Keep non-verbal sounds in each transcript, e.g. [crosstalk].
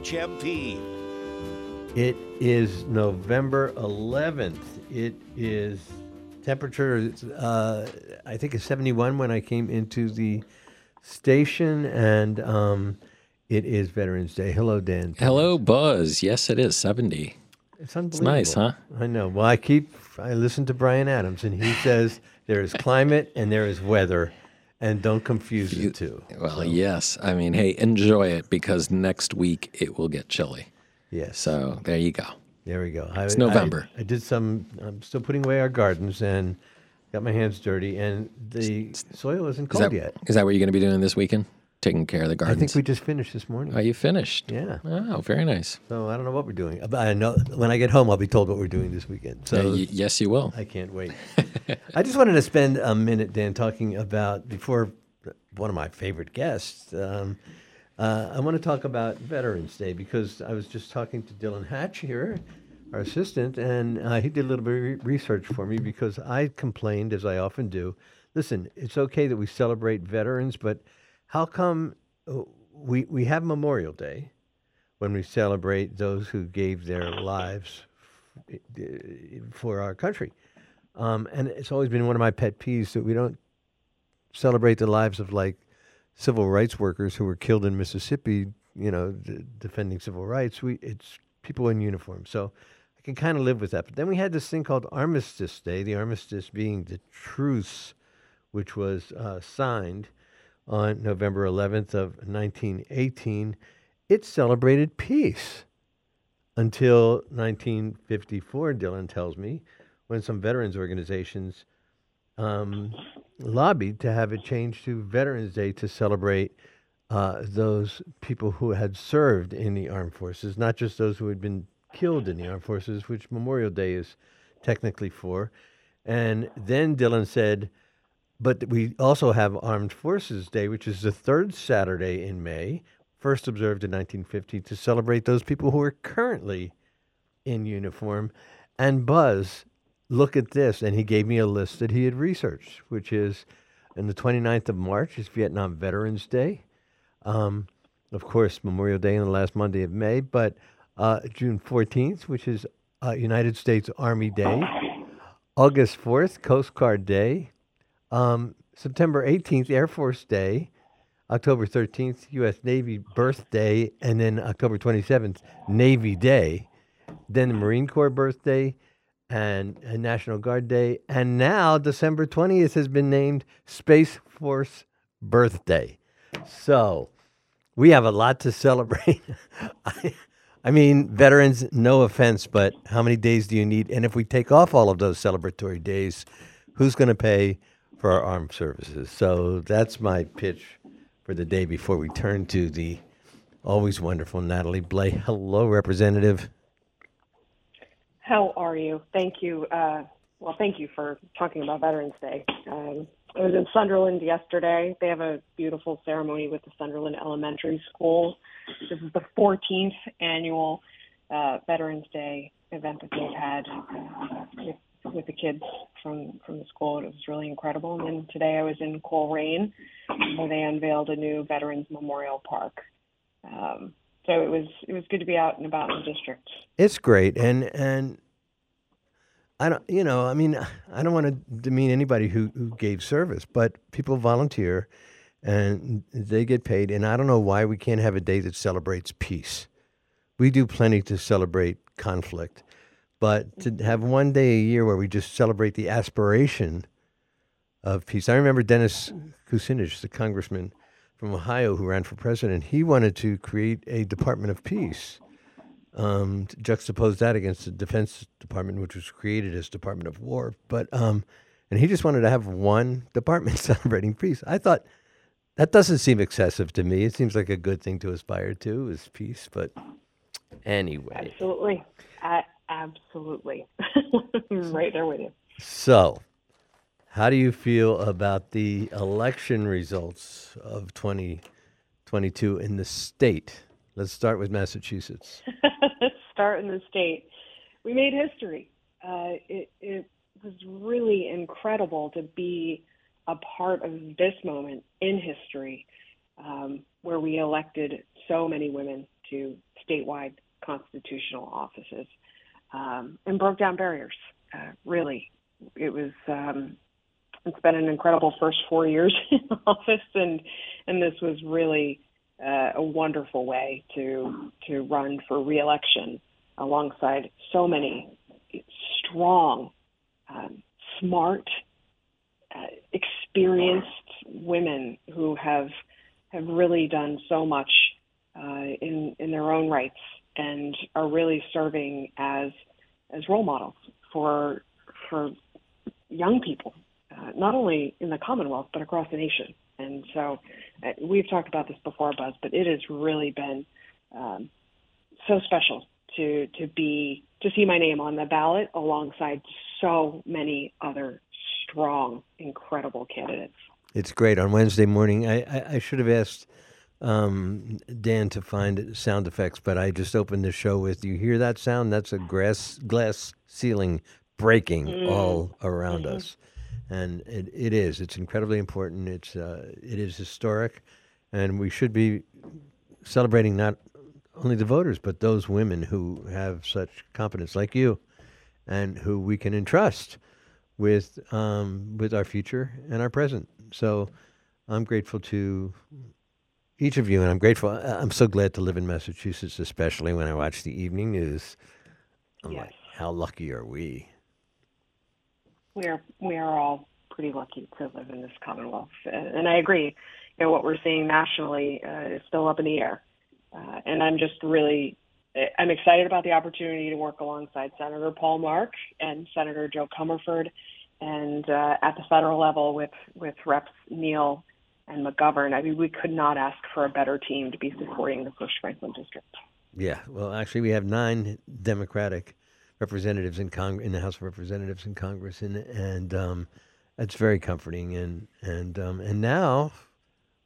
WHMP. It is November 11th. It is temperature, uh, I think it's 71 when I came into the station, and um, it is Veterans Day. Hello, Dan. Hello, Buzz. Yes, it is 70. It's unbelievable. It's nice, huh? I know. Well, I keep, I listen to Brian Adams, and he says there is climate and there is weather, and don't confuse the two. Well, yes. I mean, hey, enjoy it because next week it will get chilly. Yes. So there you go. There we go. I, It's November. I, I did some. I'm still putting away our gardens and got my hands dirty, and the soil isn't Is cold that, yet. is that what you're going to be doing this weekend? Taking care of the gardens. I think we just finished this morning. Oh, you finished? Yeah. Oh, very nice. So I don't know what we're doing. I know when I get home, I'll be told what we're doing this weekend. So Uh, y- yes, you will. I can't wait. [laughs] I just wanted to spend a minute, Dan, talking about before one of my favorite guests. Um, uh, I want to talk about Veterans Day because I was just talking to Dylan Hatch here, our assistant, and uh, he did a little bit of re- research for me because I complained, as I often do. Listen, it's okay that we celebrate veterans, but how come uh, we we have Memorial Day when we celebrate those who gave their lives for our country? Um, and it's always been one of my pet peeves that we don't celebrate the lives of like civil rights workers who were killed in Mississippi, you know, d- defending civil rights. We it's people in uniform, so I can kind of live with that. But then we had this thing called Armistice Day. The armistice being the truce, which was uh, signed on November 11th of 1918. It celebrated peace until 1954. Dylan tells me when some veterans organizations um, lobbied to have it changed to Veterans Day to celebrate uh, those people who had served in the armed forces, not just those who had been killed in the armed forces, which Memorial Day is technically for. And then Dylan said, but we also have Armed Forces Day, which is the third Saturday in May, first observed in 1950, to celebrate those people who are currently in uniform. And Buzz, look at this. And he gave me a list that he had researched, which is on the 29th of March is Vietnam Veterans Day. Um, of course, Memorial Day on the last Monday of May, but uh, June 14th, which is uh, United States Army Day. [laughs] August 4th, Coast Guard Day. Um, September 18th, Air Force Day. October 13th, U.S. Navy birthday. And then October 27th, Navy Day. Then the Marine Corps birthday and, and National Guard Day. And now December 20th has been named Space Force Birthday. So we have a lot to [laughs] celebrate. I, I mean, veterans, no offense, but how many days do you need? And if we take off all of those celebratory days, who's going to pay for our armed services? So that's my pitch for the day before we turn to the always wonderful Natalie Blais. Hello, Representative. How are you? Thank you. Uh, well, thank you for talking about Veterans Day. Um, I was in Sunderland yesterday. They have a beautiful ceremony with the Sunderland Elementary School. This is the 14th annual uh, Veterans Day event that they've had uh, with, the kids from from the school. It was really incredible. And then today I was in Colrain, where they unveiled a new Veterans Memorial Park. Um, so it was it was good to be out and about in the district. It's great, and and I don't, you know, I mean, I don't want to demean anybody who who gave service, but people volunteer, and they get paid, and I don't know why we can't have a day that celebrates peace. We do plenty to celebrate conflict, but to have one day a year where we just celebrate the aspiration of peace. I remember Dennis Kucinich, the congressman from Ohio who ran for president. He wanted to create a Department of Peace um, to juxtapose that against the Defense Department, which was created as Department of War. But um, and he just wanted to have one [laughs] department [laughs] celebrating peace. I thought that doesn't seem excessive to me. It seems like a good thing to aspire to is peace. But anyway, Absolutely. Uh, absolutely. [laughs] Right there with you. so how do you feel about the election results of 2022 in the state? Let's start with Massachusetts. [laughs] Start in the state. We made history. Uh, it, it was really incredible to be a part of this moment in history um, where we elected so many women to statewide constitutional offices um, and broke down barriers. Uh, really, it was. Um, it's been an incredible first four years [laughs] in office, and and this was really uh, a wonderful way to to run for reelection alongside so many strong, um, smart, uh, experienced women who have have really done so much uh, in in their own rights and are really serving as as role models for for young people, uh, not only in the Commonwealth but across the nation. And so, uh, we've talked about this before, Buzz, but it has really been um, so special to to be to see my name on the ballot alongside so many other strong, incredible candidates. It's great. On Wednesday morning, I, I, I should have asked um, Dan to find sound effects, but I just opened the show with you hear that sound? That's a grass glass ceiling breaking mm. all around mm-hmm. us, and it, it is. It's incredibly important. It's uh, it is historic, and we should be celebrating not only the voters but those women who have such competence, like you, and who we can entrust with um, with our future and our present. So I'm grateful to each of you, and I'm grateful. I'm so glad to live in Massachusetts, especially when I watch the evening news. I'm yes. like, how lucky are we? We are. We are all pretty lucky to live in this Commonwealth, and I agree. You know what we're seeing nationally uh, is still up in the air, uh, and I'm just really. I'm excited about the opportunity to work alongside Senator Paul Mark and Senator Jo Comerford, and uh, at the federal level with with Reps Neal and McGovern. I mean, we could not ask for a better team to be supporting the First Franklin District. Yeah, well, actually, we have nine Democratic representatives in Congress, in the House of Representatives in Congress, and and um, that's very comforting. And and um, and now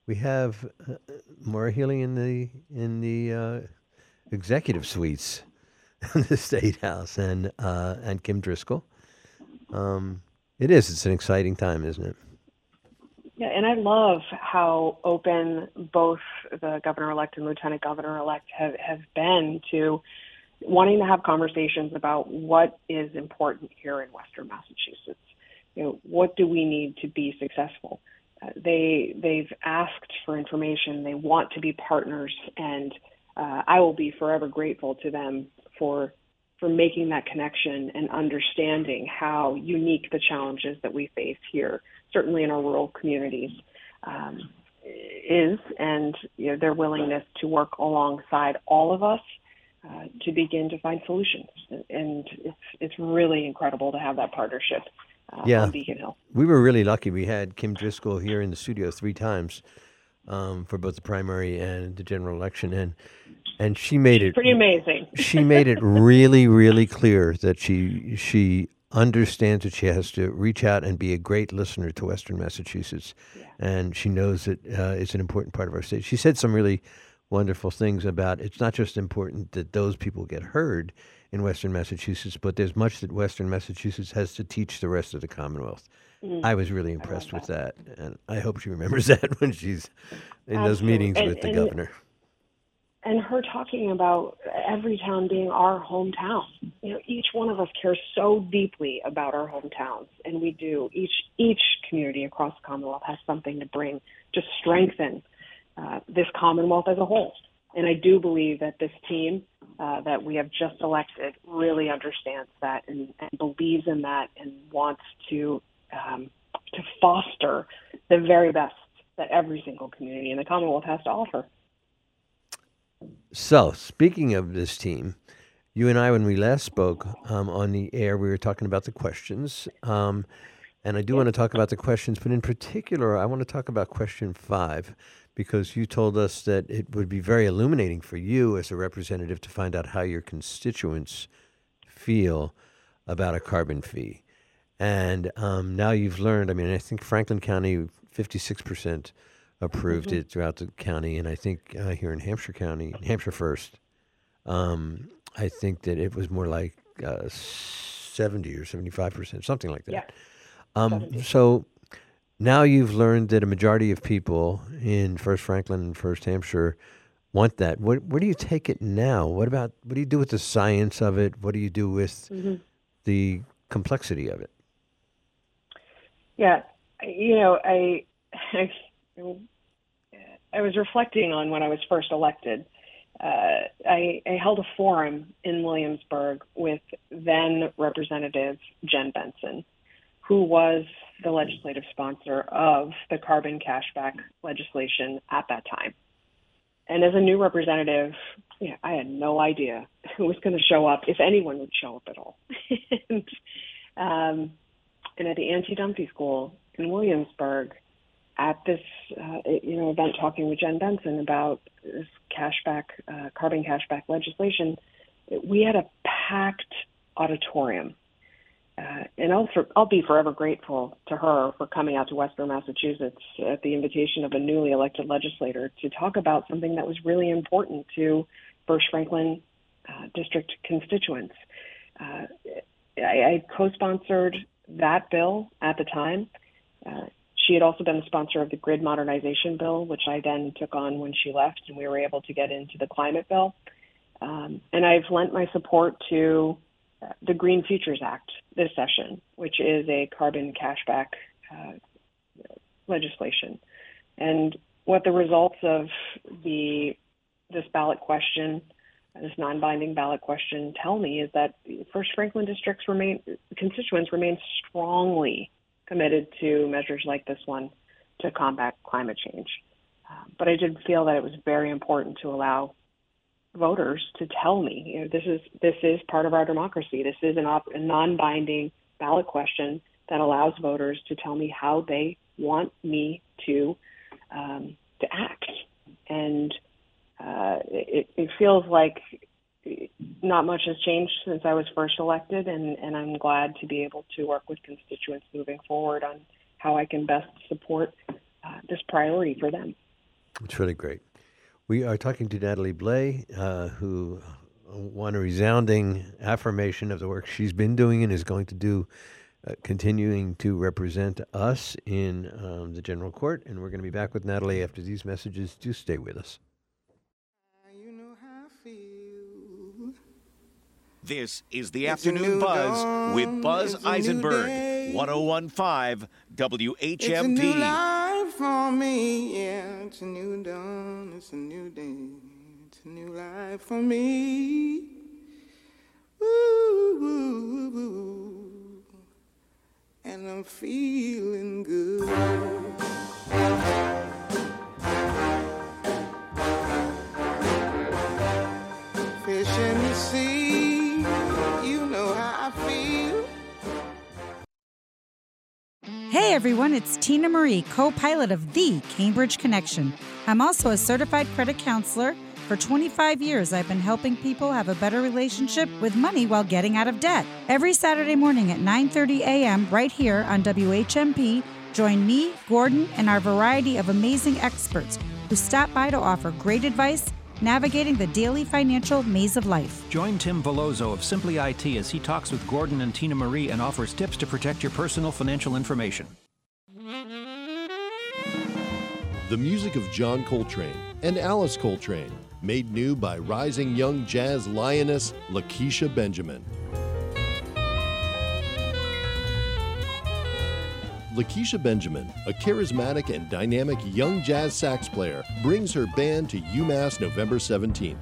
we have uh, Maura Healey in the in the uh, executive suites in the state house, and uh, and Kim Driscoll. Um, it is. It's an exciting time, isn't it? Yeah, and I love how open both the governor elect and lieutenant governor elect have, have been to wanting to have conversations about what is important here in Western Massachusetts. You know, what do we need to be successful? Uh, they they've asked for information. They want to be partners, and uh, I will be forever grateful to them for for making that connection and understanding how unique the challenges that we face here, certainly in our rural communities, um, is, and you know, their willingness to work alongside all of us uh, to begin to find solutions. And it's it's really incredible to have that partnership. Uh, yeah. on Beacon Hill. We were really lucky. We had Kim Driscoll here in the studio three times um, for both the primary and the general election, and and she made it pretty amazing. she made it really, really clear that she she understands that she has to reach out and be a great listener to Western Massachusetts, yeah. and she knows that uh, it's an important part of our state. She said some really wonderful things about it's not just important that those people get heard in Western Massachusetts, but there's much that Western Massachusetts has to teach the rest of the Commonwealth. Mm. I was really impressed with that. that. and I hope she remembers [laughs] that when she's in Absolutely. those meetings and, with the governor and her talking about every town being our hometown. You know, each one of us cares so deeply about our hometowns, and we do. Each each community across the Commonwealth has something to bring to strengthen uh, this Commonwealth as a whole. And I do believe that this team uh, that we have just elected really understands that and, and believes in that and wants to um, to foster the very best that every single community in the Commonwealth has to offer. So, speaking of this team, you and I, when we last spoke um, on the air, we were talking about the questions. Um, and I do want to talk about the questions, but in particular, I want to talk about question five because you told us that it would be very illuminating for you as a representative to find out how your constituents feel about a carbon fee. And um, now you've learned, I mean, I think Franklin County, 56% approved mm-hmm. it throughout the county, and I think uh, here in Hampshire County, Hampshire First, um, I think that it was more like uh, seventy or seventy-five percent, something like that. Yeah. Um, so now you've learned that a majority of people in First Franklin and First Hampshire want that. What, where do you take it now? What about what do you do with the science of it? What do you do with Mm-hmm. the complexity of it? Yeah, you know, I, [laughs] I, I was reflecting on when I was first elected. Uh, I, I held a forum in Williamsburg with then Representative Jen Benson, who was the legislative sponsor of the carbon cashback legislation at that time. And as a new representative, I had no idea [laughs] who was going to show up, if anyone would show up at all. [laughs] and, um, and at the Anne T. Dunphy school in Williamsburg, at this uh, you know event, talking with Jen Benson about this cashback, uh, carbon cashback legislation, we had a packed auditorium. Uh, and I'll, for, I'll be forever grateful to her for coming out to Western Massachusetts at the invitation of a newly elected legislator to talk about something that was really important to First Franklin uh, district constituents. Uh, I, I co-sponsored that bill at the time. She had also been the sponsor of the grid modernization bill, which I then took on when she left, and we were able to get into the climate bill. Um, and I've lent my support to uh, the Green Futures Act this session, which is a carbon cashback uh, legislation. And what the results of the this ballot question, this non-binding ballot question, tell me is that First Franklin districts remain constituents remain strongly committed to measures like this one to combat climate change. Uh, but I did feel that it was very important to allow voters to tell me, you know, this is this is part of our democracy. This is an op- a non-binding ballot question that allows voters to tell me how they want me to um, to act, and uh, it, it feels like not much has changed since I was first elected, and, and I'm glad to be able to work with constituents moving forward on how I can best support uh, this priority for them. It's really great. We are talking to Natalie Blais, uh, who won a resounding affirmation of the work she's been doing and is going to do, uh, continuing to represent us in um, the general court. And we're going to be back with Natalie after these messages. Do stay with us. This is the It's Afternoon Buzz dawn, with Buzz it's Eisenberg, day. 1015 It's a new WHMP. life for me. Yeah, it's a new dawn. It's a new day. It's a new life for me. Woo, woo, woo. And I'm feeling good. Hey everyone, it's Tina Marie, co pilot of the Cambridge Connection. I'm also a certified credit counselor. For 25 years, I've been helping people have a better relationship with money while getting out of debt. Every Saturday morning at 9:30 a.m. right here on WHMP, join me, Gordon, and our variety of amazing experts who stop by to offer great advice navigating the daily financial maze of life. Join Tim Velozzo of Simply IT as he talks with Gordon and Tina Marie and offers tips to protect your personal financial information. The music of John Coltrane and Alice Coltrane, made new by rising young jazz lioness Lakecia Benjamin. Lakecia Benjamin, a charismatic and dynamic young jazz sax player, brings her band to UMass November 17th.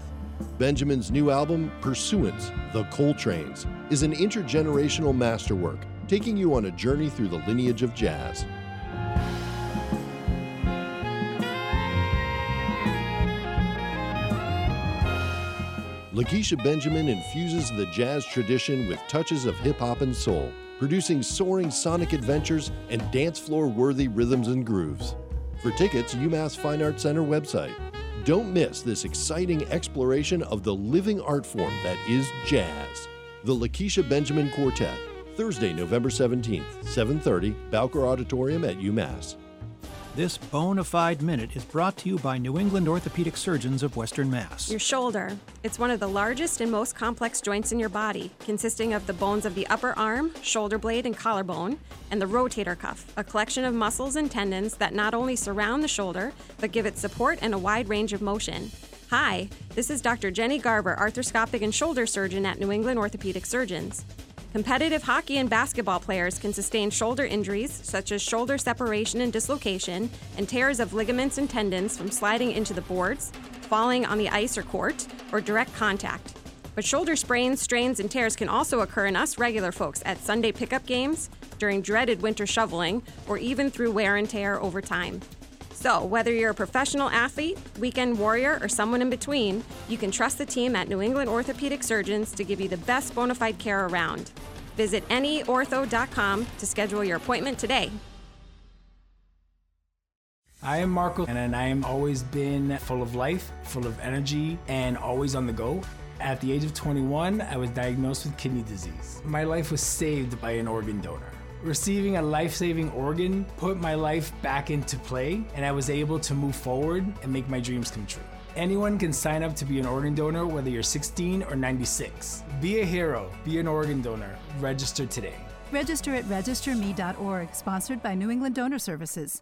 Benjamin's new album, Pursuance The Coltranes, is an intergenerational masterwork, taking you on a journey through the lineage of jazz. Lakecia Benjamin infuses the jazz tradition with touches of hip hop and soul, producing soaring sonic adventures and dance floor worthy rhythms and grooves. For tickets, UMass Fine Arts Center website. Don't miss this exciting exploration of the living art form that is jazz. The Lakecia Benjamin Quartet, Thursday, November 17th, 7:30, Bowker Auditorium at UMass. This bona fide minute is brought to you by New England Orthopedic Surgeons of Western Mass. Your shoulder. It's one of the largest and most complex joints in your body, consisting of the bones of the upper arm, shoulder blade, and collarbone, and the rotator cuff, a collection of muscles and tendons that not only surround the shoulder, but give it support and a wide range of motion. Hi, this is Dr. Jenny Garber, arthroscopic and shoulder surgeon at New England Orthopedic Surgeons. Competitive hockey and basketball players can sustain shoulder injuries, such as shoulder separation and dislocation, and tears of ligaments and tendons from sliding into the boards, falling on the ice or court, or direct contact. But shoulder sprains, strains, and tears can also occur in us regular folks at Sunday pickup games, during dreaded winter shoveling, or even through wear and tear over time. So, whether you're a professional athlete, weekend warrior, or someone in between, you can trust the team at New England Orthopedic Surgeons to give you the best bona fide care around. Visit neortho.com to schedule your appointment today. I am Marco, and I am always been full of life, full of energy, and always on the go. At the age of 21, I was diagnosed with kidney disease. My life was saved by an organ donor. Receiving a life saving organ put my life back into play, and I was able to move forward and make my dreams come true. Anyone can sign up to be an organ donor, whether you're 16 or 96. Be a hero, be an organ donor. Register today. Register at registerme.org, sponsored by New England Donor Services.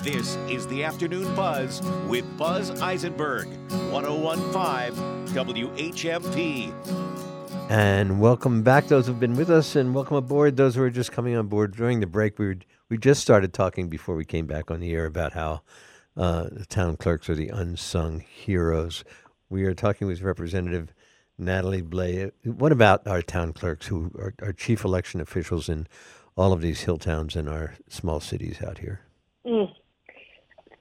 This is the Afternoon Buzz with Buzz Eisenberg, 1015 WHMP. And welcome back, those who've been with us, and welcome aboard those who are just coming on board during the break. We were, we just started talking before we came back on the air about how uh, the town clerks are the unsung heroes. We are talking with Representative Natalie Blais. What about our town clerks, who are, are chief election officials in all of these hill towns and our small cities out here? Mm.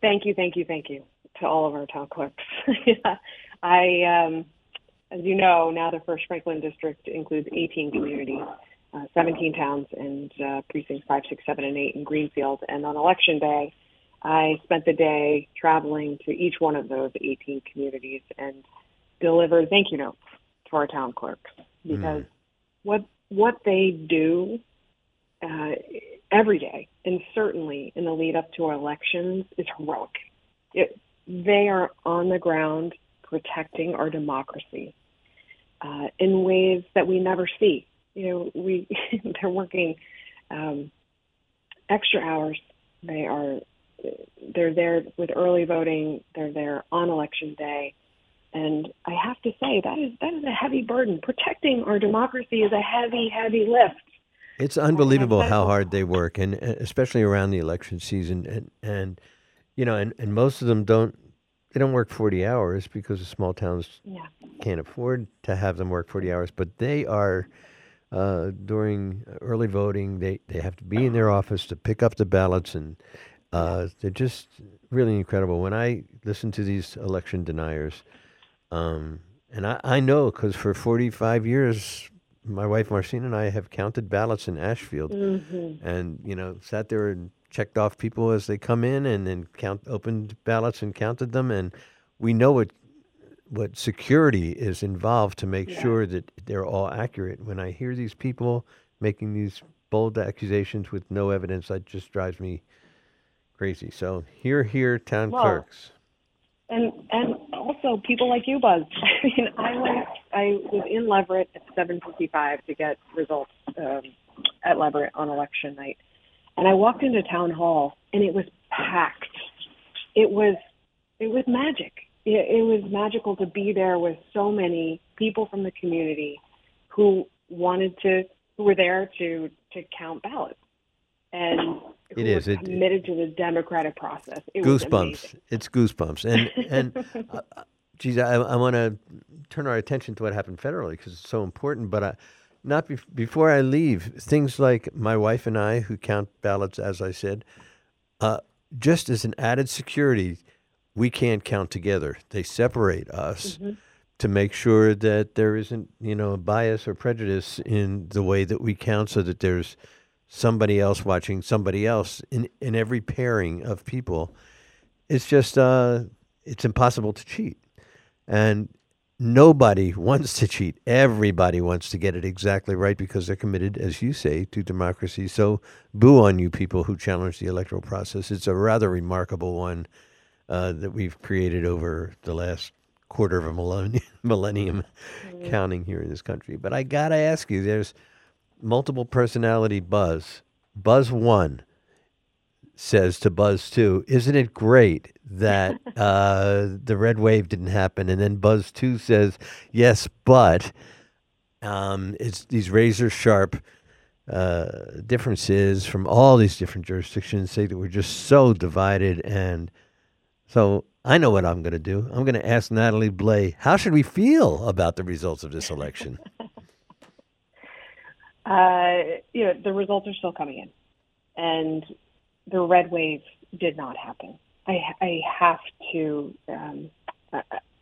Thank you, thank you, thank you to all of our town clerks. [laughs] I, um, as you know, now the First Franklin District includes 18 communities, uh, 17 towns, and uh, precincts 5, 6, 7, and 8 in Greenfield. And on election day, I spent the day traveling to each one of those 18 communities and delivered thank you notes to our town clerks because mm. what what they do uh, every day, and certainly in the lead up to our elections, is heroic. It, they are on the ground protecting our democracy uh, in ways that we never see. You know, we [laughs] they're working um, extra hours. They are they're there with early voting. They're there on election day, and I have to say that is that is a heavy burden. Protecting our democracy is a heavy, heavy lift. It's unbelievable how hard they work, and especially around the election season, and and you know, and, and most of them don't they don't work 40 hours because the small towns yeah. can't afford to have them work 40 hours but they are uh, during early voting they, they have to be in their office to pick up the ballots and uh, they're just really incredible when i listen to these election deniers um, and I, I know because for 45 years my wife marcine and i have counted ballots in ashfield mm-hmm. and you know sat there and checked off people as they come in and then count opened ballots and counted them and we know what what security is involved to make Yeah. sure that they're all accurate when i hear these people making these bold accusations with no evidence that just drives me crazy so here here town Well, clerks And and also people like you, Buzz. [laughs] I mean, I went. I was in Leverett at 7:55 to get results um, at Leverett on election night, and I walked into town hall, and it was packed. It was it was magic. It, it was magical to be there with so many people from the community who wanted to who were there to to count ballots and It is. It- committed to the democratic process. It goosebumps. it's goosebumps. And [laughs] and uh, geez i, I want to turn our attention to what happened federally because it's so important but I, not bef before i leave things like my wife and i who count ballots as i said uh, just as an added security we can't count together. They separate us to make sure that there isn't you know bias or prejudice in the way that we count so that there's somebody else watching somebody else in in every pairing of people it's just uh it's impossible to cheat. And nobody [laughs] wants to cheat. Everybody wants to get it exactly right because they're committed as you say to democracy. So boo on you people who challenge the electoral process. It's a rather remarkable one uh, that we've created over the last quarter of a [laughs] millennium, millennium counting here in this country. But i gotta ask you there's multiple personality buzz buzz one says to Buzz 2, Isn't it great that [laughs] uh, the red wave didn't happen? And then Buzz 2 says, Yes, but um, it's these razor sharp uh, differences from all these different jurisdictions say that we're just so divided. And so I know what I'm going to do. I'm going to ask Natalie Blais, how should we feel about the results of this election? [laughs] uh, you know, the results are still coming in, and the red wave did not happen. I, I have to. Um,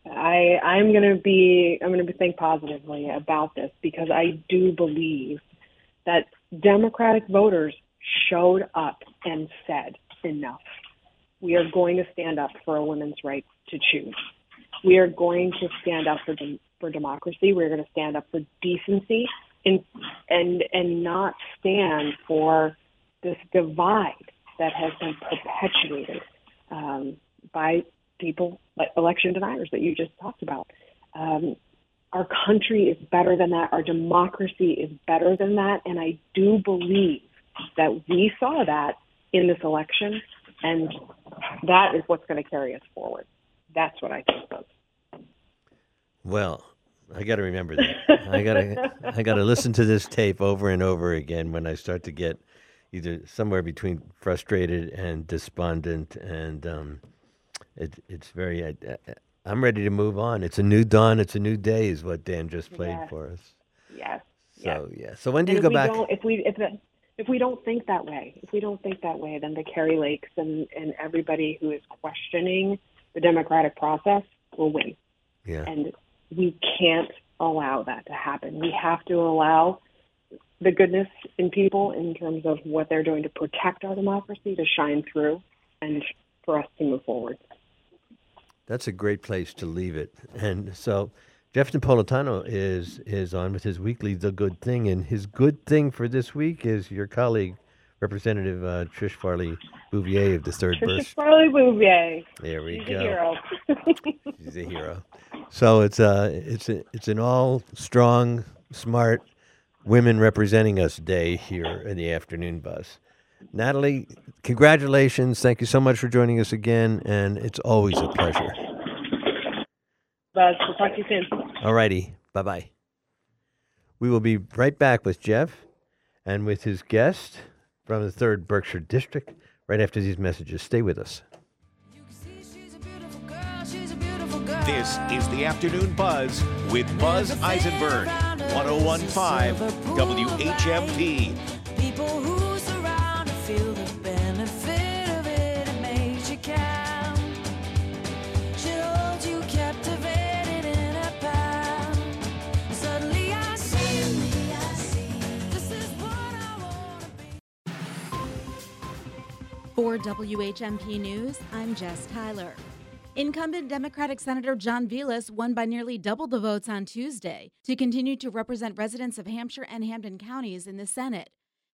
I I'm to be I'm to be think positively about this because I do believe that Democratic voters showed up and said enough. We are going to stand up for a woman's right to choose. We are going to stand up for dem- for democracy. We're going to stand up for decency and and and not stand for this divide that has been perpetuated um, by people like election deniers that you just talked about. Um, our country is better than that. Our democracy is better than that. And I do believe that we saw that in this election, and that is what's going to carry us forward. That's what I think of. Well, I got to remember that. I got to I got to listen to this tape over and over again when I start to get either somewhere between frustrated and despondent, and um, it, it's very. I, I'm ready to move on. It's a new dawn. It's a new day, is what Dan just played yes. for us. Yes. So yes. yeah. So when do and you go we back? Don't, if we if the, if we don't think that way, if we don't think that way, then the Kari Lakes and and everybody who is questioning the democratic process will win. Yeah. And we can't allow that to happen. We have to allow the goodness in people in terms of what they're doing to protect our democracy to shine through and for us to move forward. That's a great place to leave it. And so Jeff Napolitano is is on with his weekly The Good Thing, and his good thing for this week is your colleague, Representative uh, Trish Farley Bouvier of the Third Trish Burst. Farley Bouvier. There we go. She's go. A hero. He's a hero. So it's uh it's a, it's an all strong, smart women representing us day here in the afternoon Buzz. Natalie, congratulations. Thank you so much for joining us again, and it's always a pleasure. Buzz, we'll talk to you soon. All righty. Bye bye. We will be right back with Jeff and with his guest from the 3rd Berkshire District right after these messages. Stay with us. This is the Afternoon Buzz with Buzz Eisenberg, 1015 WHMP. People who surround and feel the benefit of it, it makes you count. She holds you captivated in her power. Suddenly I see, this is what I wanna be. For WHMP News, I'm Jess Tyler. Incumbent Democratic Senator John Velis won by nearly double the votes on Tuesday to continue to represent residents of Hampshire and Hampden counties in the Senate.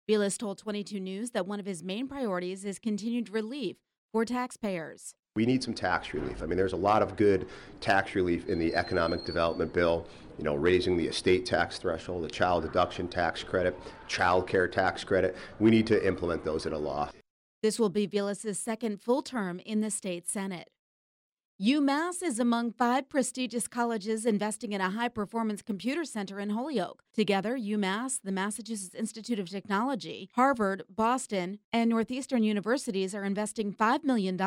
Velis told 22 News that one of his main priorities is continued relief for taxpayers. We need some tax relief. I mean, there's a lot of good tax relief in the economic development bill. You know, raising the estate tax threshold, the child deduction tax credit, child care tax credit. We need to implement those into law. This will be Velis's second full term in the state Senate. UMass is among five prestigious colleges investing in a high performance computer center in Holyoke. Together, UMass, the Massachusetts Institute of Technology, Harvard, Boston, and Northeastern universities are investing $5 million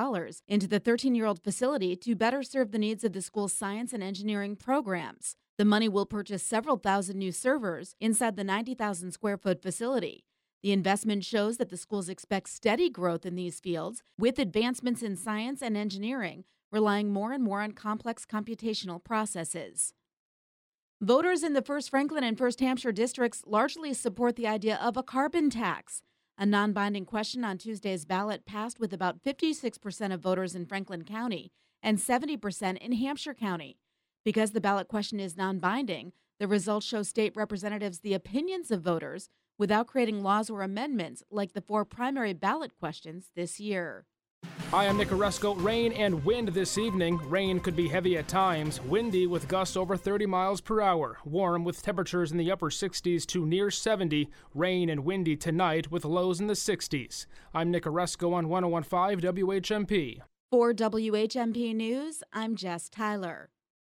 into the 13 year old facility to better serve the needs of the school's science and engineering programs. The money will purchase several thousand new servers inside the 90,000 square foot facility. The investment shows that the schools expect steady growth in these fields, with advancements in science and engineering relying more and more on complex computational processes. Voters in the 1st Franklin and 1st Hampshire districts largely support the idea of a carbon tax. A non binding question on Tuesday's ballot passed with about 56% of voters in Franklin County and 70% in Hampshire County. Because the ballot question is non binding, the results show state representatives the opinions of voters without creating laws or amendments like the four primary ballot questions this year. Hi, I'm Nick. Rain and wind this evening. Rain could be heavy at times, windy with gusts over 30 miles per hour. Warm with temperatures in the upper 60s to near 70. Rain and windy tonight with lows in the 60s. I'm Nick on 1015 WHMP. For WHMP News, I'm Jess Tyler.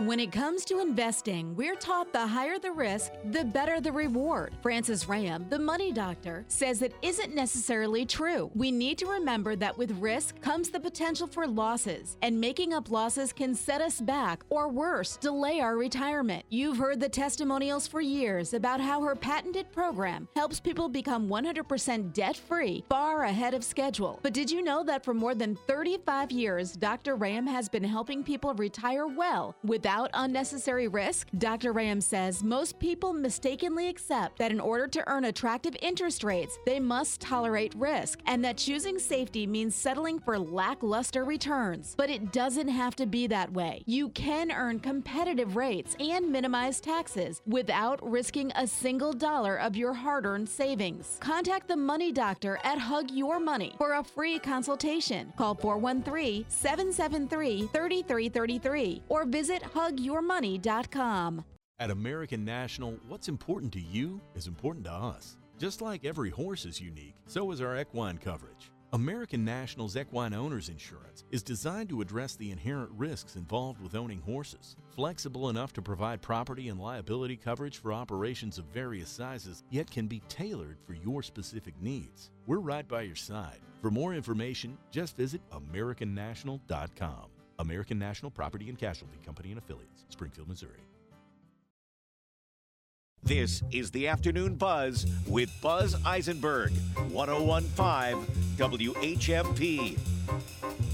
When it comes to investing, we're taught the higher the risk, the better the reward. Francis Ram, the money doctor, says it isn't necessarily true. We need to remember that with risk comes the potential for losses, and making up losses can set us back, or worse, delay our retirement. You've heard the testimonials for years about how her patented program helps people become 100% debt free far ahead of schedule. But did you know that for more than 35 years, Dr. Ram has been helping people retire well without unnecessary risk? Dr. Ram says most people mistakenly accept that in order to earn attractive interest rates, they must tolerate risk, and that choosing safety means settling for lackluster returns. But it doesn't have to be that way. You can earn competitive rates and minimize taxes without risking a single dollar of your hard earned savings. Contact the Money Doctor at Hug Your Money for a free consultation. Call 413 773 3333 or visit hugyourmoney.com. At American National, what's important to you is important to us. Just like every horse is unique, so is our equine coverage. American National's Equine Owners Insurance is designed to address the inherent risks involved with owning horses. Flexible enough to provide property and liability coverage for operations of various sizes, yet can be tailored for your specific needs. We're right by your side. For more information, just visit AmericanNational.com. American National Property and Casualty Company and Affiliates, Springfield, Missouri. This is the Afternoon Buzz with Buzz Eisenberg, 1015 WHMP.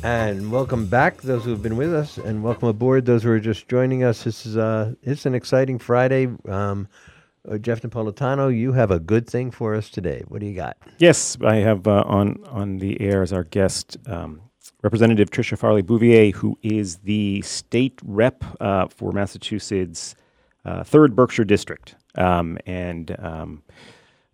And welcome back, those who have been with us, and welcome aboard, those who are just joining us. This is uh, it's an exciting Friday. Um, uh, Jeff Napolitano, you have a good thing for us today. What do you got? Yes, I have uh, on on the air as our guest um, Representative Tricia Farley Bouvier, who is the state rep uh, for Massachusetts' uh, third Berkshire district, um, and um,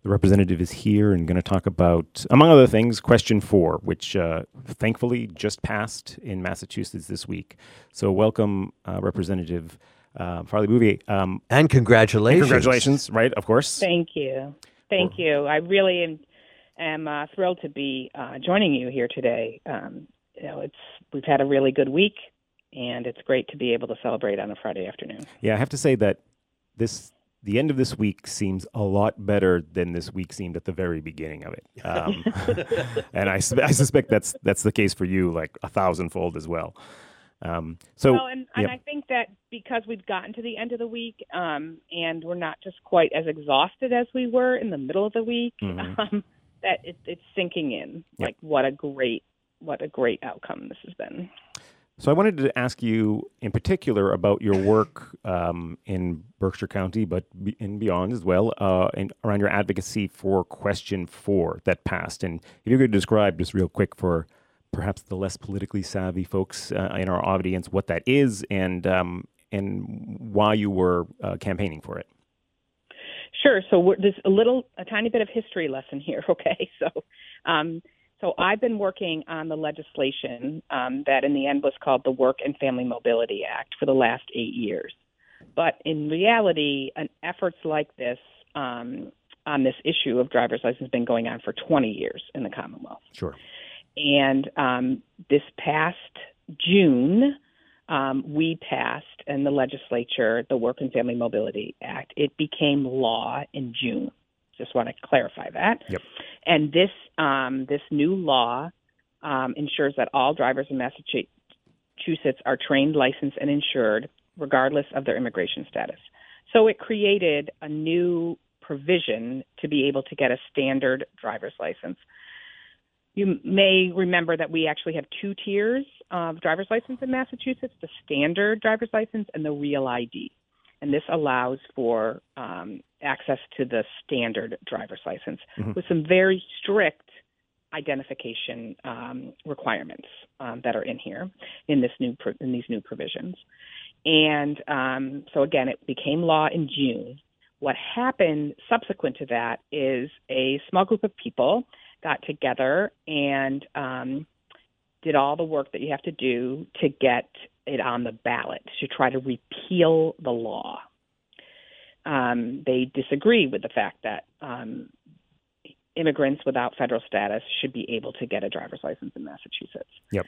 the representative is here and going to talk about, among other things, question four, which uh, thankfully just passed in Massachusetts this week. So, welcome, uh, Representative uh, Farley Bouvier. Um, and congratulations. and congratulations, right? Of course. Thank you. Thank you. I really am, am uh, thrilled to be uh, joining you here today. Um, you know, it's we've had a really good week, and it's great to be able to celebrate on a Friday afternoon. Yeah, I have to say that this the end of this week seems a lot better than this week seemed at the very beginning of it, [laughs] um, [laughs] and I, I suspect that's that's the case for you, like a thousandfold as well. Um, so, well, and, and yeah. I think that because we've gotten to the end of the week, um, and we're not just quite as exhausted as we were in the middle of the week, Mhm. [laughs] um, that it, it's sinking in. Yep. Like what a great, what a great outcome this has been. So I wanted to ask you in particular about your work um, in Berkshire County, but and beyond as well, uh, and around your advocacy for Question Four that passed. And if you could describe just real quick for perhaps the less politically savvy folks uh, in our audience what that is and um, and why you were uh, campaigning for it. Sure. So we're, there's a little, a tiny bit of history lesson here. [laughs] Okay. So, um, so I've been working on the legislation um, that in the end was called the Work and Family Mobility Act for the last eight years. But in reality, an efforts like this um, on this issue of driver's license has been going on for 20 years in the Commonwealth. Sure. And um, this past June, um, we passed in the legislature the Work and Family Mobility Act. It became law in June. Just want to clarify that. Yep. And this um, this new law um, ensures that all drivers in Massachusetts are trained, licensed, and insured, regardless of their immigration status. So it created a new provision to be able to get a standard driver's license. you may remember that we actually have two tiers of driver's license in Massachusetts: the standard driver's license and the real ID. And this allows for um, access to the standard driver's license Mhm. with some very strict identification um, requirements um, that are in here in this new pro- in these new provisions. And um, so again, it became law in June. What happened subsequent to that is a small group of people got together and um, did all the work that you have to do to get it on the ballot to try to repeal the law. Um, they disagree with the fact that um, immigrants without federal status should be able to get a driver's license in Massachusetts. Yep.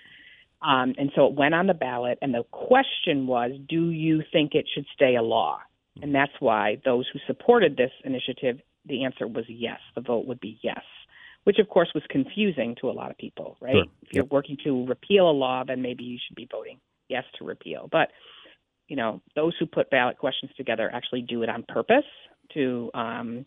Um, and so it went on the ballot, and the question was, do you think it should stay a law? And that's why those who supported this initiative, the answer was yes. The vote would be yes, which of course was confusing to a lot of people, right? Sure. If you're working to repeal a law, then maybe you should be voting yes to repeal. But you know, those who put ballot questions together actually do it on purpose to um,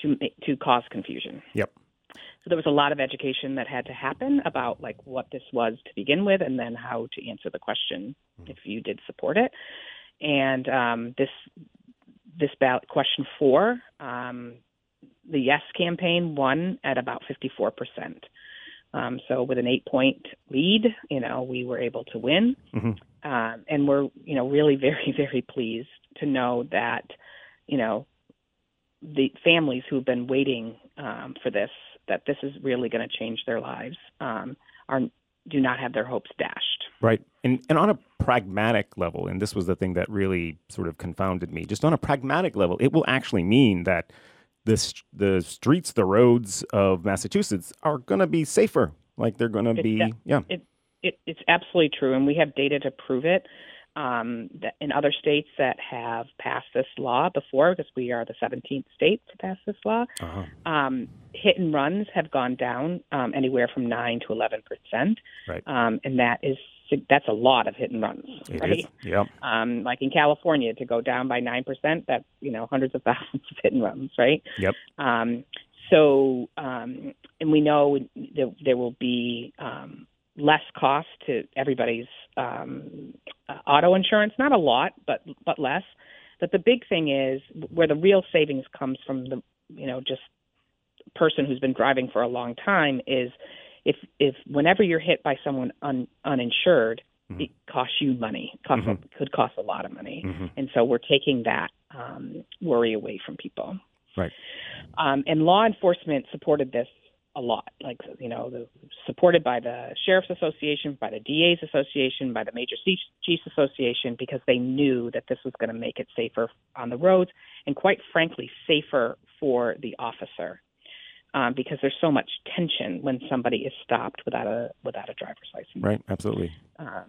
to to cause confusion. Yep. So there was a lot of education that had to happen about like what this was to begin with, and then how to answer the question if you did support it. And um, this this ballot question four, um, the yes campaign won at about fifty four percent. Um, so with an eight point lead, you know, we were able to win Mm-hmm. um, and we're you know really very [laughs] very pleased to know that you know the families who've been waiting um, for this that this is really going to change their lives um, are do not have their hopes dashed. Right. And and on a pragmatic level, and this was the thing that really sort of confounded me, just on a pragmatic level, it will actually mean that the the streets, the roads of Massachusetts are going to be safer. Like they're going to It's be de- yeah. It, it, it's absolutely true, and we have data to prove it. Um, that in other states that have passed this law before, because we are the 17th state to pass this law, Uh-huh. um, hit and runs have gone down um, anywhere from nine to 11 percent, Right. um, and that is that's a lot of hit and runs, It right? is. Yep. Um, like in California, to go down by nine percent, that's you know hundreds of [laughs] thousands of hit and runs, right? Yep. Um, so, um, and we know that there will be um, less cost to everybody's um, uh, auto insurance. Not a lot, but but less. But the big thing is where the real savings comes from the you know just person who's been driving for a long time is if if whenever you're hit by someone un, uninsured, it costs you money. Costs Mhm. could cost a lot of money, Mhm. and so we're taking that um, worry away from people. Right. Um, and law enforcement supported this a lot, like you know, the, supported by the sheriff's association, by the DA's association, by the major chiefs association, because they knew that this was going to make it safer on the roads, and quite frankly, safer for the officer, um, because there's so much tension when somebody is stopped without a without a driver's license. Right. Absolutely. Um,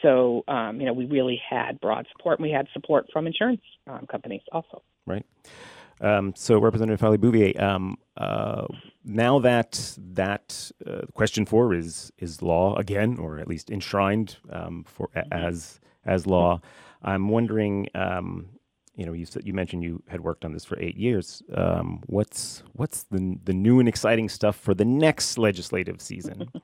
so um, you know, we really had broad support, and we had support from insurance um, companies also. Right. Um, so, Representative Farley Bouvier, um, uh, now that that uh, question four is is law again, or at least enshrined um, for a- as as law, I'm wondering. You know, you said you mentioned you had worked on this for eight years. Um, what's what's the the new and exciting stuff for the next legislative season? [laughs]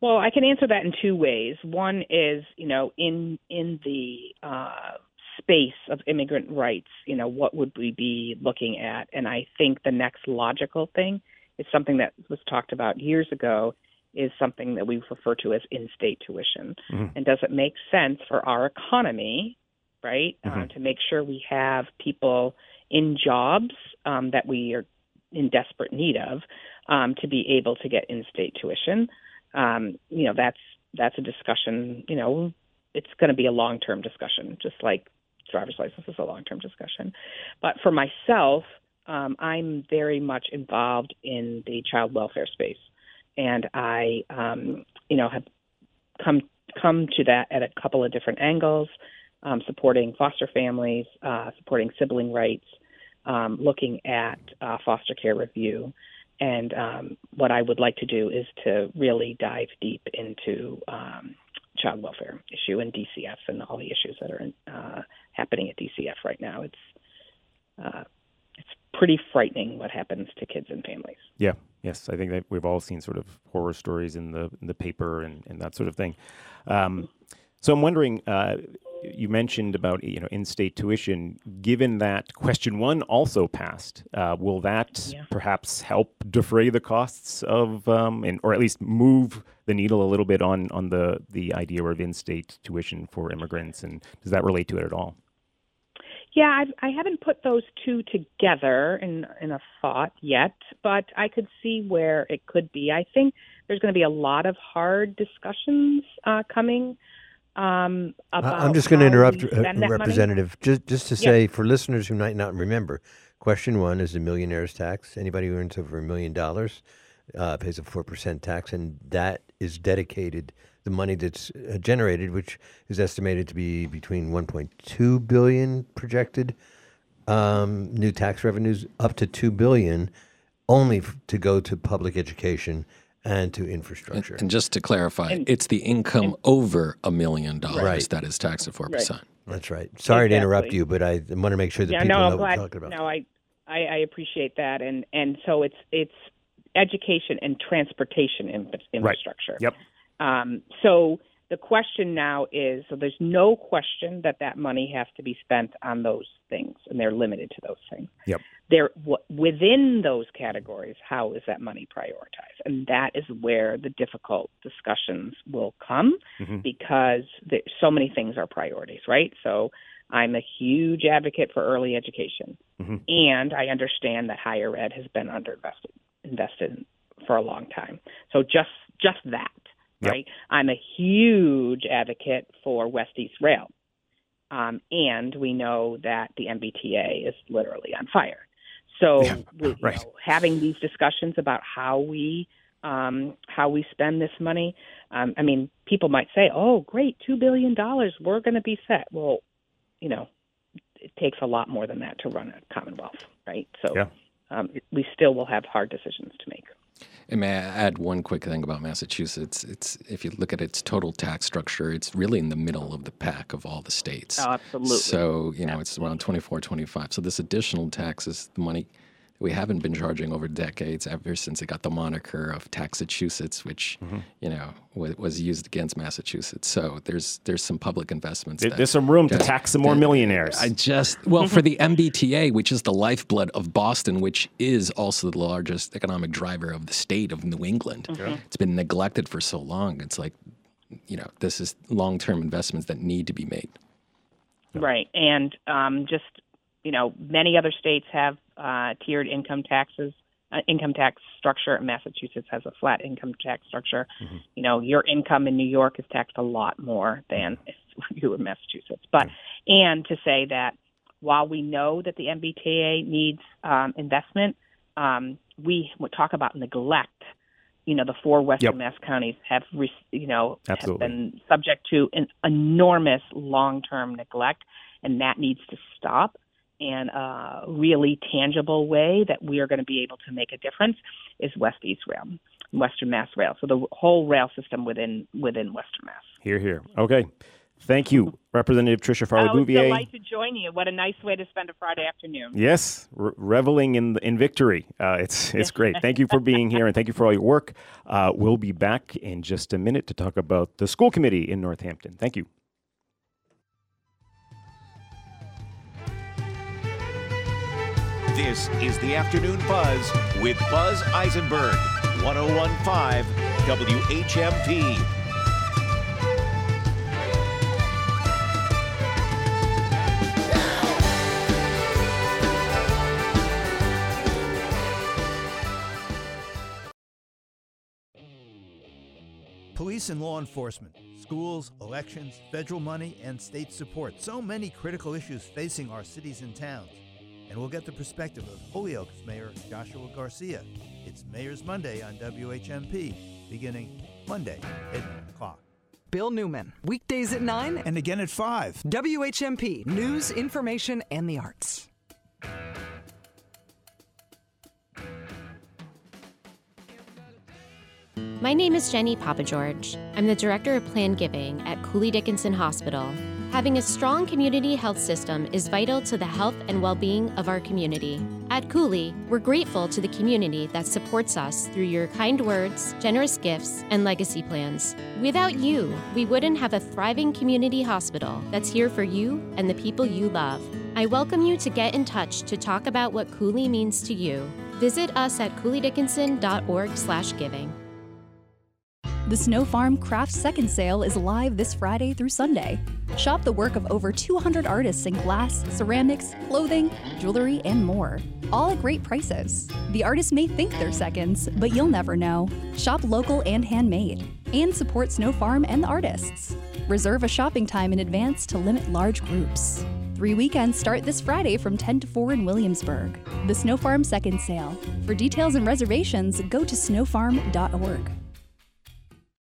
Well, I can answer that in two ways. One is, you know, in in the uh, space of immigrant rights, you know, what would we be looking at? And I think the next logical thing is something that was talked about years ago. Is something that we refer to as in-state tuition, Mhm. and does it make sense for our economy, right, uh, Mhm. to make sure we have people in jobs um, that we are in desperate need of um, to be able to get in-state tuition? um, you know that's that's a discussion you know it's going to be a long term discussion just like driver's license is a long term discussion but for myself um, i'm very much involved in the child welfare space and i um, you know have come come to that at a couple of different angles um, supporting foster families uh, supporting sibling rights um, looking at uh, foster care review and um, what I would like to do is to really dive deep into um, child welfare issue and DCF and all the issues that are uh, happening at DCF right now. It's uh, it's pretty frightening what happens to kids and families. Yeah. Yes, I think that we've all seen sort of horror stories in the in the paper and, and that sort of thing. Um, so I'm wondering, uh, you mentioned about you know in-state tuition. Given that question one also passed, uh, will that Yeah. perhaps help defray the costs of, um, and or at least move the needle a little bit on on the the idea of in-state tuition for immigrants? And does that relate to it at all? Yeah, I've, I haven't put those two together in in a thought yet, but I could see where it could be. I think there's going to be a lot of hard discussions uh, coming um. I'm just going to interrupt, uh, that money. Representative, just just to say for listeners who might not remember, question one is the millionaire's tax. Anybody who earns over a million dollars uh, pays a four percent tax, and that is dedicated the money that's uh, generated, which is estimated to be between 1.2 billion projected um, new tax revenues, up to two billion, only f- to go to public education and to infrastructure. And just to clarify, And- it's the income over a million dollars Right. that is taxed at four percent. That's right. Sorry to interrupt you, but I want to make sure that yeah, people no, know I'm what glad. we're talking about. No, I, I I appreciate that, and and so it's it's education and transportation infra- infrastructure. Yep. Um, so the question now is: so there's no question that that money has to be spent on those things, and they're limited to those things. Yep. There, w- within those categories, how is that money prioritized? And that is where the difficult discussions will come Mhm. because there, so many things are priorities, right? So I'm a huge advocate for early education, Mhm. and I understand that higher ed has been underinvested invested for a long time. So just just that, Yep. right? I'm a huge advocate for West East Rail, um, and we know that the MBTA is literally on fire. So we, you [laughs] right. know, having these discussions about how we um, how we spend this money. Um, I mean, people might say, "Oh, great, two billion dollars, we're going to be set." Well, you know, it takes a lot more than that to run a Commonwealth, right? So Yeah. um, we still will have hard decisions to make. And may I add one quick thing about Massachusetts? It's if you look at its total tax structure, it's really in the middle of the pack of all the states. Oh, absolutely. So you know it's around 24, 25. So this additional tax is the money we haven't been charging over decades, ever since it got the moniker of Taxachusetts, which Mm-hmm. you know was, was used against Massachusetts. So there's there's some public investments. There- that- there's some room to tax some more that- millionaires. I just well for the [laughs] MBTA, which is the lifeblood of Boston, which is also the largest economic driver of the state of New England. Mhm. It's been neglected for so long. It's like, you know, this is long-term investments that need to be made. Right, and um, just you know, many other states have uh, tiered income taxes, uh, income tax structure. Massachusetts has a flat income tax structure. You know, your income in New York is taxed a lot more than if [laughs] you in Massachusetts. But and to say that while we know that the MBTA needs um, investment, um, we would talk about neglect. You know, the four Western Yep. Mass counties have, re- you know, Absolutely. have been subject to an enormous long-term neglect, and that needs to stop. And a really tangible way that we are going to be able to make a difference is West East Rail, Western Mass Rail. So the whole rail system within within Western Mass. Here, here. Okay. Thank you, Representative Tricia Farley was Bouvier. delighted to join you. What a nice way to spend a Friday afternoon. Yes, re- reveling in in victory. Uh, it's it's great. Thank you for being here and thank you for all your work. Uh, we'll be back in just a minute to talk about the school committee in Northampton. Thank you. This is the Afternoon Buzz with Buzz Eisenberg, 1015 WHMP. Police and law enforcement, schools, elections, federal money, and state support. So many critical issues facing our cities and towns. And we'll get the perspective of Holyoke's Mayor Joshua Garcia. It's Mayor's Monday on WHMP, beginning Monday at 9 o'clock. Bill Newman, weekdays at 9 And again at 5. WHMP, news, information, and the arts. My name is Jenny Papa George. I'm the Director of Plan Giving at Cooley Dickinson Hospital, Having a strong community health system is vital to the health and well being of our community. At Cooley, we're grateful to the community that supports us through your kind words, generous gifts, and legacy plans. Without you, we wouldn't have a thriving community hospital that's here for you and the people you love. I welcome you to get in touch to talk about what Cooley means to you. Visit us at cooleydickinson.org/giving. The Snow Farm Craft Second Sale is live this Friday through Sunday. Shop the work of over 200 artists in glass, ceramics, clothing, jewelry, and more, all at great prices. The artists may think they're seconds, but you'll never know. Shop local and handmade, and support Snow Farm and the artists. Reserve a shopping time in advance to limit large groups. Three weekends start this Friday from 10 to 4 in Williamsburg. The Snow Farm Second Sale. For details and reservations, go to snowfarm.org.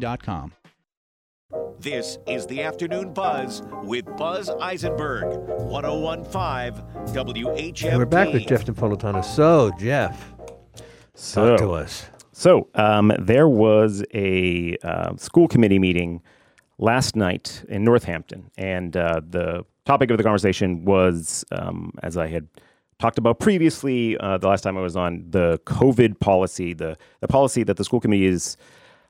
WHMP.com. This is the Afternoon Buzz with Buzz Eisenberg, 1015 WHMP. And we're back with Jeff Napolitano. So, Jeff, So, talk to us. So, um, there was a uh, school committee meeting last night in Northampton, and uh, the topic of the conversation was, um, as I had talked about previously, uh, the last time I was on, the COVID policy, the the policy that the school committee is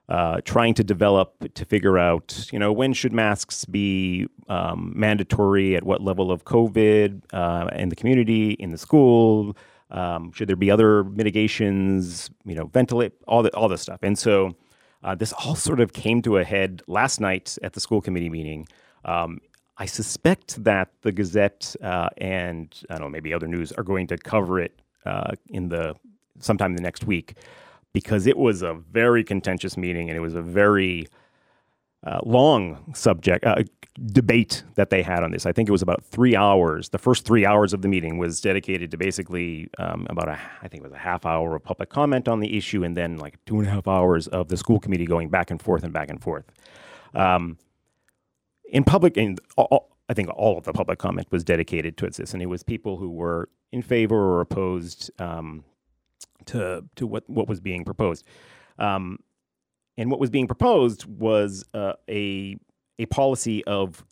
uh, trying to develop to figure out, you know, when should masks be um, mandatory at what level of COVID uh, in the community, in the school. Um, should there be other mitigations? You know, ventilate all the all this stuff. And so uh, this all sort of came to a head last night at the school committee meeting. Um, I suspect that the Gazette uh, and I don't know maybe other news are going to cover it uh, in the sometime in the next week because it was a very contentious meeting and it was a very uh, long subject uh, debate that they had on this. I think it was about three hours. The first three hours of the meeting was dedicated to basically um, about a I think it was a half hour of public comment on the issue, and then like two and a half hours of the school committee going back and forth and back and forth. Um, in public, in all, I think all of the public comment was dedicated towards this, and it was people who were in favor or opposed um, to to what what was being proposed. Um, and what was being proposed was uh, a a policy of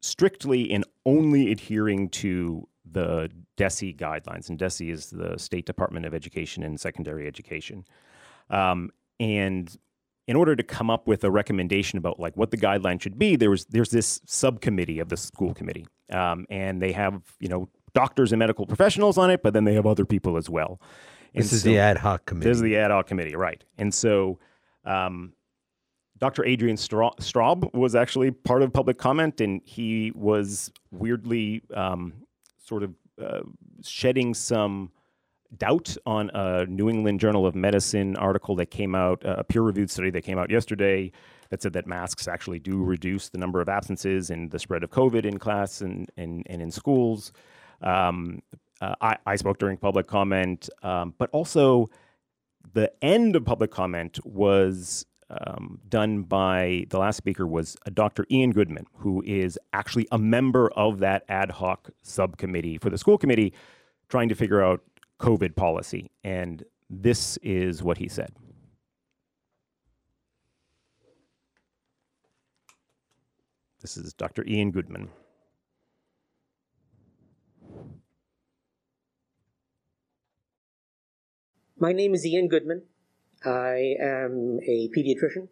strictly and only adhering to the DESE guidelines, and DESE is the State Department of Education and Secondary Education. Um, and in order to come up with a recommendation about like what the guideline should be, there was there's this subcommittee of the school committee, um, and they have you know doctors and medical professionals on it, but then they have other people as well. This is the ad hoc committee. This is the ad hoc committee, right? And so, um, Dr. Adrian Stra- Straub was actually part of public comment, and he was weirdly um, sort of uh, shedding some doubt on a New England Journal of Medicine article that came out, a peer-reviewed study that came out yesterday that said that masks actually do reduce the number of absences and the spread of COVID in class and and, and in schools. Um, uh, I, I spoke during public comment, um, but also the end of public comment was um, done by the last speaker was a Dr. Ian Goodman, who is actually a member of that ad hoc subcommittee for the school committee, trying to figure out COVID policy. And this is what he said. This is Dr. Ian Goodman. My name is Ian Goodman. I am a pediatrician.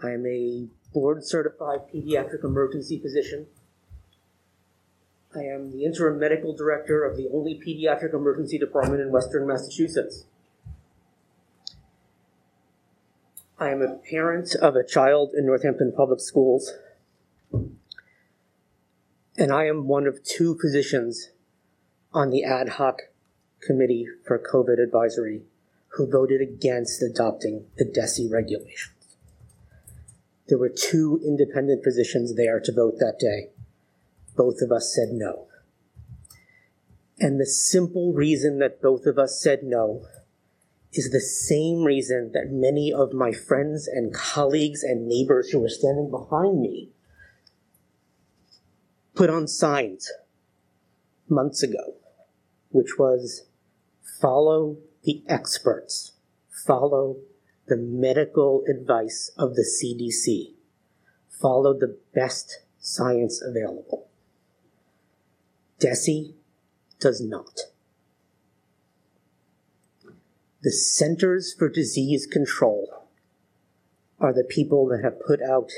I am a board certified pediatric emergency physician. I am the interim medical director of the only pediatric emergency department in Western Massachusetts. I am a parent of a child in Northampton Public Schools. And I am one of two physicians on the ad hoc committee for COVID advisory who voted against adopting the DESE regulations. There were two independent physicians there to vote that day. Both of us said no. And the simple reason that both of us said no is the same reason that many of my friends and colleagues and neighbors who were standing behind me put on signs months ago, which was follow the experts, follow the medical advice of the CDC, follow the best science available. DESE does not. The Centers for Disease Control are the people that have put out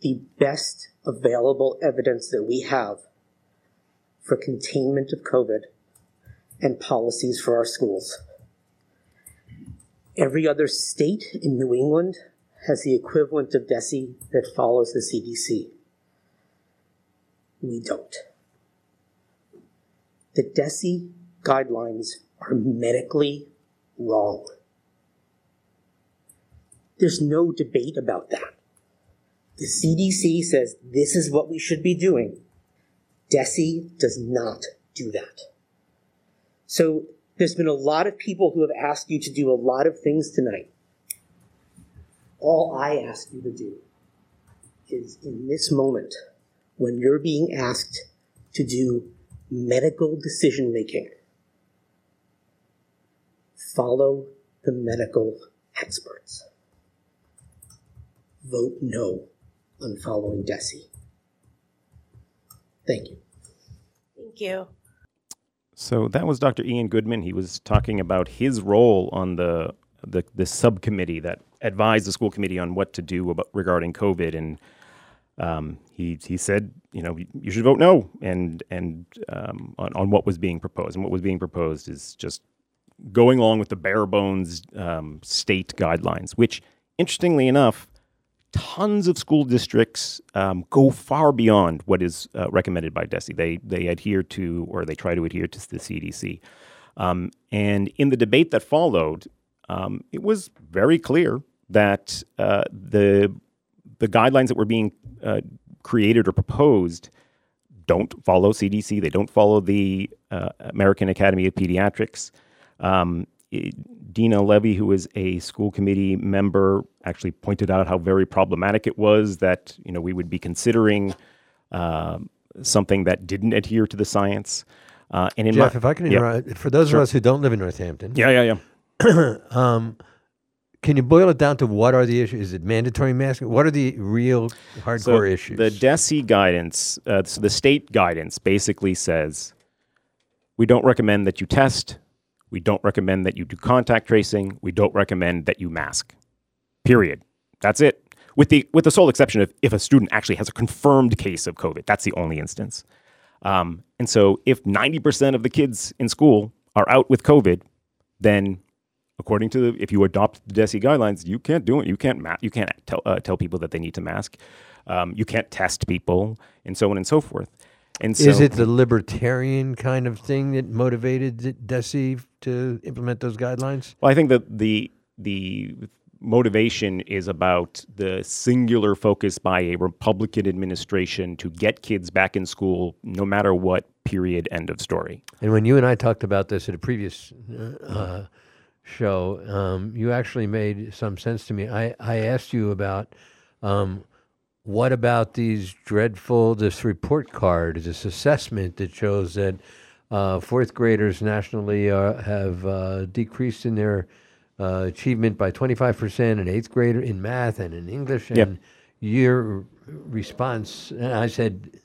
the best available evidence that we have for containment of COVID and policies for our schools. Every other state in New England has the equivalent of DESE that follows the CDC. We don't. The DESE guidelines are medically wrong. There's no debate about that. The CDC says this is what we should be doing. DESE does not do that. So there's been a lot of people who have asked you to do a lot of things tonight. All I ask you to do is in this moment, when you're being asked to do medical decision making, follow the medical experts. Vote no on following DESE. Thank you. Thank you. So that was Dr. Ian Goodman. He was talking about his role on the the, the subcommittee that advised the school committee on what to do about, regarding COVID, and um, he he said, you know, you should vote no, and and um, on, on what was being proposed, and what was being proposed is just going along with the bare bones um, state guidelines, which, interestingly enough, tons of school districts um, go far beyond what is uh, recommended by DESE. They they adhere to or they try to adhere to the CDC. Um, and in the debate that followed, um, it was very clear that uh, the the guidelines that were being uh, created or proposed don't follow CDC. They don't follow the uh, American Academy of Pediatrics. Um, Dina Levy, who is a school committee member, actually pointed out how very problematic it was that you know we would be considering um something that didn't adhere to the science. Uh, and in Jeff, my, if I can Yeah. interrupt, for those Sure. of us who don't live in Northampton, Yeah, yeah, yeah. [clears throat] um, can you boil it down to what are the issues? Is it mandatory masking? What are the real hardcore So issues? The DESE guidance, uh, so the state guidance basically says we don't recommend that you test, we don't recommend that you do contact tracing, we don't recommend that you mask. Period. That's it. With the with the sole exception of if a student actually has a confirmed case of COVID, that's the only instance. Um, and so, if ninety percent of the kids in school are out with COVID, then according to the, if you adopt the DESE guidelines, you can't do it. You can't ma- you can't tell uh, tell people that they need to mask. Um, you can't test people, and so on and so forth. And so, is it the libertarian kind of thing that motivated D- DESE to implement those guidelines? Well, I think that the the motivation is about the singular focus by a Republican administration to get kids back in school, no matter what. Period. End of story. And when you and I talked about this at a previous uh, show, um, you actually made some sense to me. I, I asked you about um, what about these dreadful, this report card, this assessment that shows that uh, fourth graders nationally are, have uh, decreased in their uh, achievement by 25%, and eighth grader in math and in English. And Yep. your response, and I said,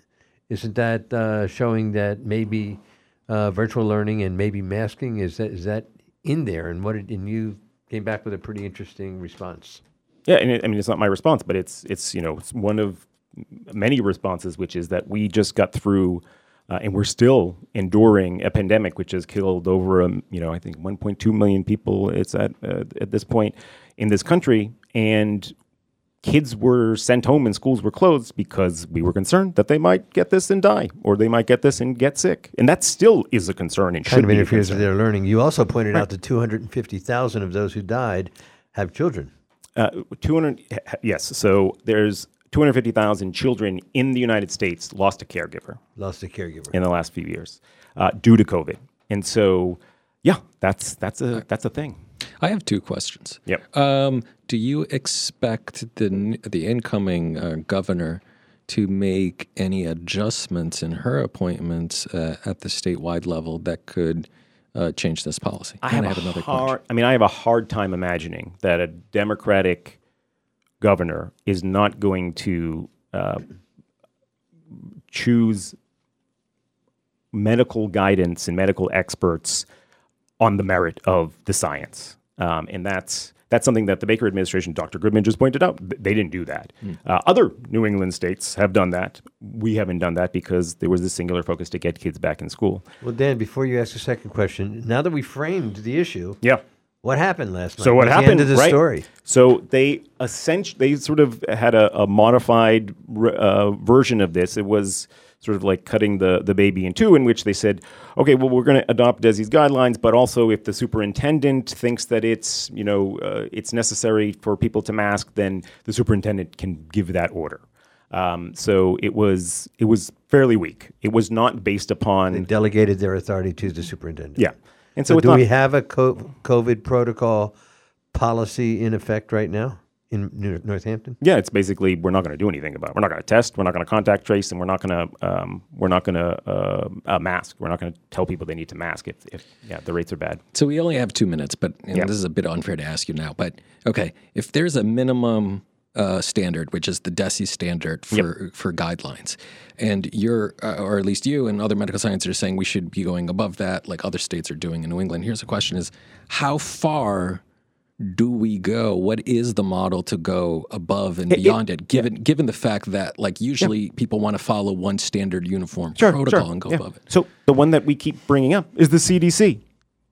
isn't that uh, showing that maybe uh, virtual learning and maybe masking is that is that in there? And what did, and you came back with a pretty interesting response. Yeah, and it, I mean it's not my response, but it's it's you know it's one of many responses, which is that we just got through, uh, and we're still enduring a pandemic, which has killed over um, you know I think 1.2 million people. It's at uh, at this point in this country, and kids were sent home and schools were closed because we were concerned that they might get this and die, or they might get this and get sick, and that still is a concern and Kind should of interferes with their learning. You also pointed Right. out that 250,000 of those who died have children. Uh, 200, yes. So there's 250,000 children in the United States lost a caregiver. Lost a caregiver. In the last few years uh, due to COVID. And so, yeah, that's, that's, a, that's a thing. I have two questions. Yep. Um, do you expect the the incoming uh, governor to make any adjustments in her appointments uh, at the statewide level that could uh, change this policy? I And have, another hard, I mean, I have a hard time imagining that a Democratic governor is not going to uh, choose medical guidance and medical experts on the merit of the science, um, and that's that's something that the Baker administration, Dr. Goodman, just pointed out. They didn't do that. Hmm. Uh, other New England states have done that. We haven't done that because there was this singular focus to get kids back in school. Well, Dan, before you ask a second question, now that we framed the issue, Yeah. what happened last night? So what What's happened? The the right? story. So they essentially they sort of had a, a modified uh, version of this. It was sort of like cutting the the baby in two, in which they said, okay, well we're going to adopt DESE's guidelines, but also if the superintendent thinks that it's you know uh, it's necessary for people to mask, then the superintendent can give that order. Um, so it was it was fairly weak. It was not based upon They delegated their authority to the superintendent. Yeah. And so, so do not- we have a COVID protocol policy in effect right now in New- Northampton? Yeah, it's basically we're not going to do anything about it. We're not going to test. We're not going to contact trace, and we're not going to um, we're not going to uh, uh, mask. We're not going to tell people they need to mask if, if yeah the rates are bad. So we only have two minutes, but you know, Yeah. this is a bit unfair to ask you now. But okay, if there's a minimum uh, standard, which is the DESE standard for for guidelines, and you're, uh, or at least you and other medical scientists are saying we should be going above that, like other states are doing in New England. Here's the question: Is how far do we go? What is the model to go above and It- it- beyond it? Given given the fact that like usually people want to follow one standard uniform Sure, protocol sure, and go yeah. above it. So the one that we keep bringing up is the CDC,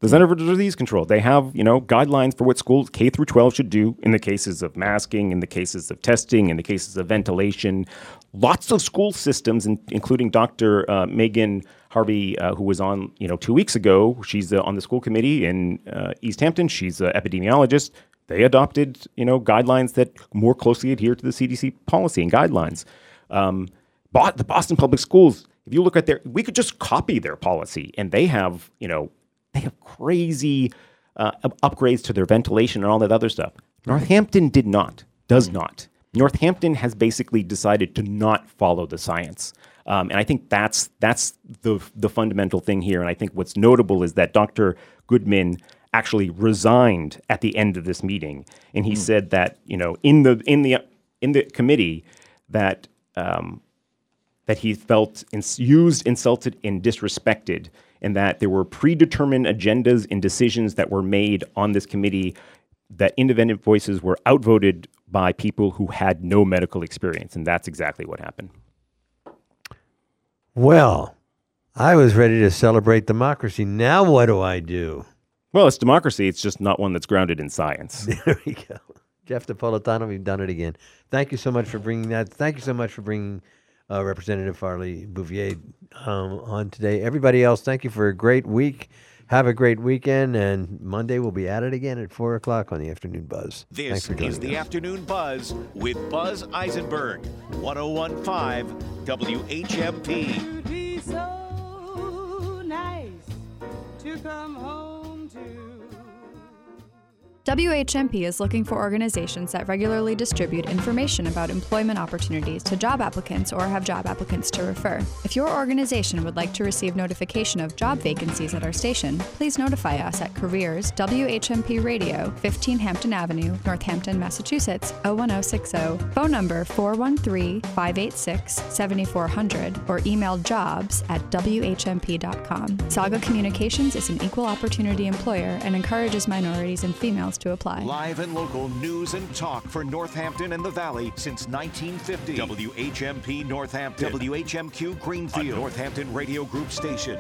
the Center for Disease Control. They have you know guidelines for what schools K through 12 should do in the cases of masking, in the cases of testing, in the cases of ventilation. Lots of school systems, in, including Dr. Uh, Megan Harvey, uh, who was on you know two weeks ago. She's uh, on the school committee in uh, Easthampton. She's an epidemiologist. They adopted you know guidelines that more closely adhere to the CDC policy and guidelines. Um, Bo- the Boston Public Schools, if you look at their, we could just copy their policy, and they have, you know, they have crazy uh, upgrades to their ventilation and all that other stuff. Northampton did not, does not. Northampton has basically decided to not follow the science, um, and I think that's that's the the fundamental thing here. And I think what's notable is that Dr. Goodman actually resigned at the end of this meeting, and he said that you know in the in the in the committee that um, that he felt ins- used, insulted, and disrespected, and that there were predetermined agendas and decisions that were made on this committee that independent voices were outvoted by people who had no medical experience, and that's exactly what happened. Well, I was ready to celebrate democracy. Now what do I do? Well, it's democracy. It's just not one that's grounded in science. [laughs] There we go. Jeff Napolitano, we've done it again. Thank you so much for bringing that. Thank you so much for bringing uh, Representative Farley Bouvier um, on today. Everybody else, thank you for a great week. Have a great weekend, and Monday we'll be at it again at 4 o'clock on the Afternoon Buzz. This is the us. Afternoon Buzz with Buzz Eisenberg, 1015 WHMP. be so nice to come home to. WHMP is looking for organizations that regularly distribute information about employment opportunities to job applicants or have job applicants to refer. If your organization would like to receive notification of job vacancies at our station, please notify us at Careers WHMP Radio, 15 Hampton Avenue, Northampton, Massachusetts, 01060, phone number 413 586 7400, or email jobs at WHMP.com. Saga Communications is an equal opportunity employer and encourages minorities and females to apply. Live and local news and talk for Northampton and the Valley since 1950. WHMP Northampton. WHMQ Greenfield. A Northampton Radio Group station.